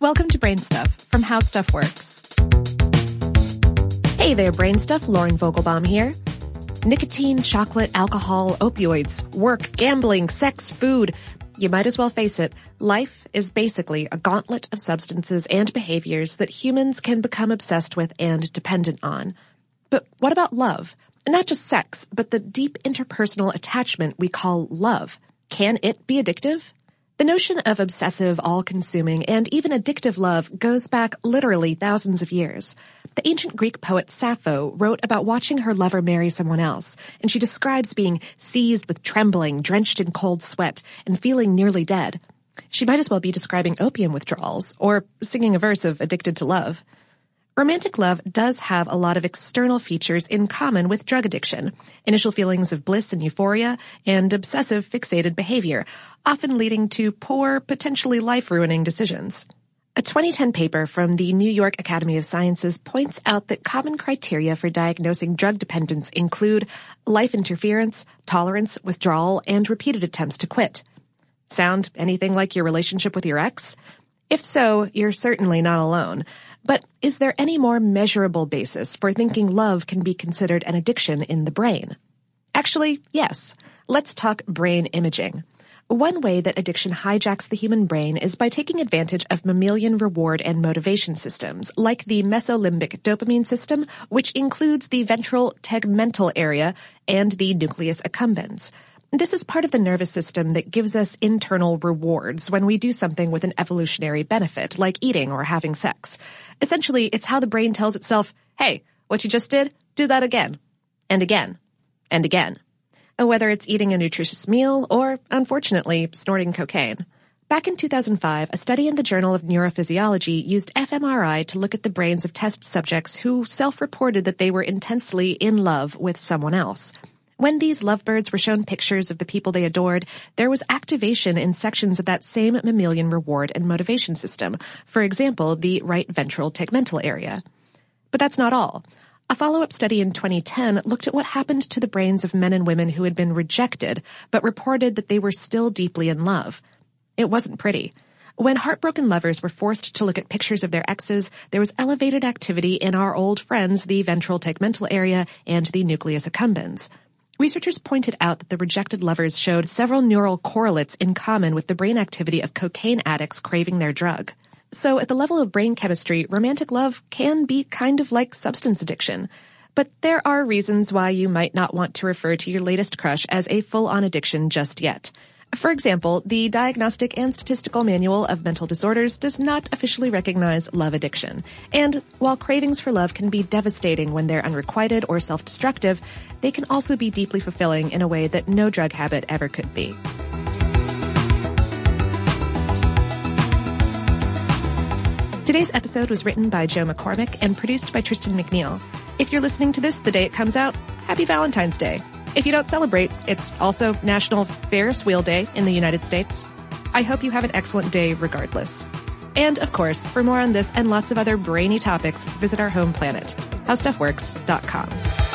Welcome to Brain Stuff from How Stuff Works. Hey there, Brain Stuff. Lauren Vogelbaum here. Nicotine, chocolate, alcohol, opioids, work, gambling, sex, food. You might as well face it. Life is basically a gauntlet of substances and behaviors that humans can become obsessed with and dependent on. But what about love? Not just sex, but the deep interpersonal attachment we call love. Can it be addictive? The notion of obsessive, all-consuming, and even addictive love goes back literally thousands of years. The ancient Greek poet Sappho wrote about watching her lover marry someone else, and she describes being seized with trembling, drenched in cold sweat, and feeling nearly dead. She might as well be describing opium withdrawals, or singing a verse of Addicted to Love. Romantic love does have a lot of external features in common with drug addiction. Initial feelings of bliss and euphoria, and obsessive fixated behavior, often leading to poor, potentially life-ruining decisions. A 2010 paper from the New York Academy of Sciences points out that common criteria for diagnosing drug dependence include life interference, tolerance, withdrawal, and repeated attempts to quit. Sound anything like your relationship with your ex? If so, you're certainly not alone. But is there any more measurable basis for thinking love can be considered an addiction in the brain? Actually, yes. Let's talk brain imaging. One way that addiction hijacks the human brain is by taking advantage of mammalian reward and motivation systems, like the mesolimbic dopamine system, which includes the ventral tegmental area and the nucleus accumbens. This is part of the nervous system that gives us internal rewards when we do something with an evolutionary benefit, like eating or having sex. Essentially, it's how the brain tells itself, hey, what you just did, do that again. And again. And again. And Whether it's eating a nutritious meal or, unfortunately, snorting cocaine. Back in 2005, a study in the Journal of Neurophysiology used fMRI to look at the brains of test subjects who self-reported that they were intensely in love with someone else. When these lovebirds were shown pictures of the people they adored, there was activation in sections of that same mammalian reward and motivation system. For example, the right ventral tegmental area. But that's not all. A follow-up study in 2010 looked at what happened to the brains of men and women who had been rejected, but reported that they were still deeply in love. It wasn't pretty. When heartbroken lovers were forced to look at pictures of their exes, there was elevated activity in our old friends, the ventral tegmental area and the nucleus accumbens. Researchers pointed out that the rejected lovers showed several neural correlates in common with the brain activity of cocaine addicts craving their drug. So at the level of brain chemistry, romantic love can be kind of like substance addiction. But there are reasons why you might not want to refer to your latest crush as a full-on addiction just yet. For example, the Diagnostic and Statistical Manual of Mental Disorders does not officially recognize love addiction. And while cravings for love can be devastating when they're unrequited or self-destructive, they can also be deeply fulfilling in a way that no drug habit ever could be. Today's episode was written by Joe McCormick and produced by Tristan McNeil. If you're listening to this the day it comes out, happy Valentine's Day. If you don't celebrate, it's also National Ferris Wheel Day in the United States. I hope you have an excellent day regardless. And of course, for more on this and lots of other brainy topics, visit our home planet, howstuffworks.com.